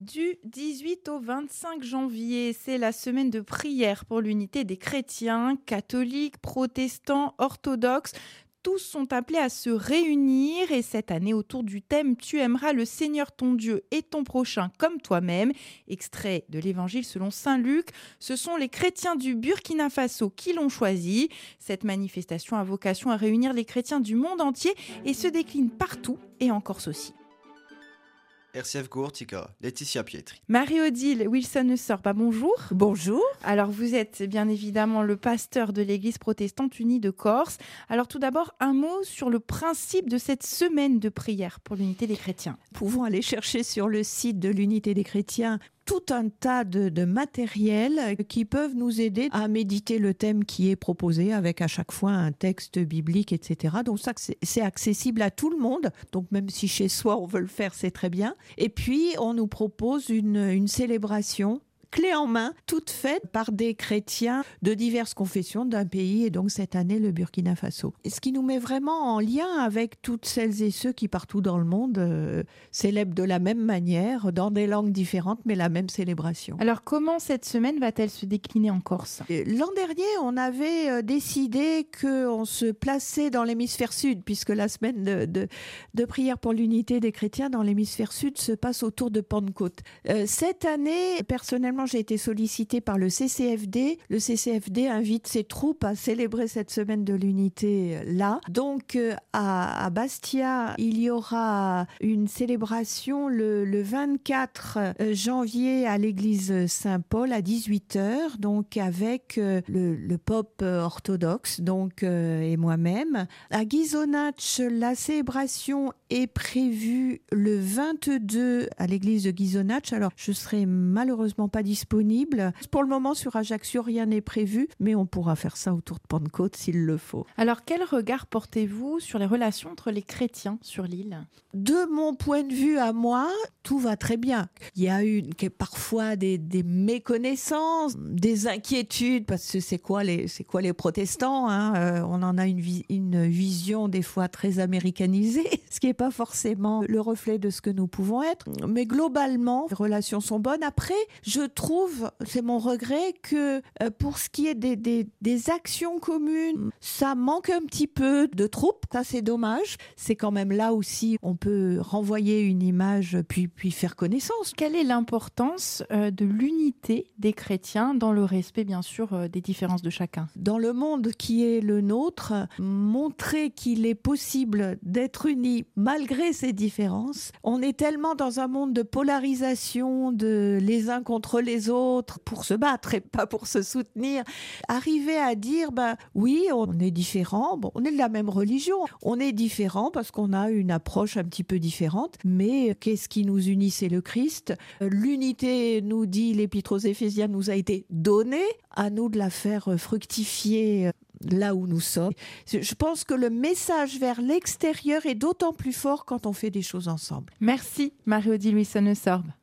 Du 18 au 25 janvier, c'est la semaine de prière pour l'unité des chrétiens, catholiques, protestants, orthodoxes. Tous sont appelés à se réunir et cette année autour du thème Tu aimeras le Seigneur ton Dieu et ton prochain comme toi-même, extrait de l'évangile selon Saint Luc. Ce sont les chrétiens du Burkina Faso qui l'ont choisi. Cette manifestation a vocation à réunir les chrétiens du monde entier et se décline partout et en Corse aussi. RCF Gourtica, Laetitia Pietri. Marie-Odile Wilson ne sort pas bonjour. Bonjour. Alors vous êtes bien évidemment le pasteur de l'Église protestante unie de Corse. Alors tout d'abord un mot sur le principe de cette semaine de prière pour l'unité des chrétiens. Pouvons aller chercher sur le site de l'unité des chrétiens tout un tas de, matériel qui peuvent nous aider à méditer le thème qui est proposé avec à chaque fois un texte biblique, etc. Donc ça, c'est accessible à tout le monde. Donc même si chez soi on veut le faire, c'est très bien. Et puis on nous propose une, une célébration clé en main, toutes faites par des chrétiens de diverses confessions d'un pays, et donc cette année le Burkina Faso. Et ce qui nous met vraiment en lien avec toutes celles et ceux qui partout dans le monde euh, célèbrent de la même manière, dans des langues différentes, mais la même célébration. Alors comment cette semaine va-t-elle se décliner en Corse? L'an dernier, on avait euh, décidé qu'on se plaçait dans l'hémisphère sud, puisque la semaine de, de, prière pour l'unité des chrétiens dans l'hémisphère sud se passe autour de Pentecôte. Euh, cette année, personnellement, j'ai été sollicité par le CCFD. Le CCFD invite ses troupes à célébrer cette semaine de l'unité euh, là. Donc euh, à, Bastia, il y aura une célébration le, 24 euh, janvier à l'église Saint-Paul à 18h, donc avec le, le orthodoxe donc et moi-même. À Ghisonach, la célébration est prévue le 22 à l'église de Ghisonach. Alors je serai malheureusement pas disponible. Pour le moment, sur Ajaccio, rien n'est prévu, mais on pourra faire ça autour de Pentecôte s'il le faut. Alors, quel regard portez-vous sur les relations entre les chrétiens sur l'île? De mon point de vue à moi, tout va très bien. Il y a eu parfois des, des méconnaissances, des inquiétudes, parce que c'est quoi les, c'est quoi les protestants hein? Euh, On en a une, une vision des fois très américanisée, ce qui n'est pas forcément le reflet de ce que nous pouvons être. Mais globalement, les relations sont bonnes. Après, je trouve, c'est mon regret, que euh, pour ce qui est des, des, actions communes, ça manque un petit peu de troupes. Ça, c'est dommage. C'est quand même là aussi, on peut renvoyer une image puis, puis faire connaissance. Quelle est l'importance euh, de l'unité des chrétiens dans le respect, bien sûr, euh, des différences de chacun? Dans le monde qui est le nôtre, montrer qu'il est possible d'être unis malgré ces différences. On est tellement dans un monde de polarisation, de les uns contre les autres pour se battre et pas pour se soutenir. Arriver à dire, ben oui, on est différent, bon, on est de la même religion, on est différent parce qu'on a une approche un petit peu différente, mais qu'est-ce qui nous unit? C'est le Christ. L'unité, nous dit l'Épître aux Éphésiens, nous a été donnée, à nous de la faire fructifier là où nous sommes. Je pense que le message vers l'extérieur est d'autant plus fort quand on fait des choses ensemble. Merci Marie-Odile Louison-Sorbe.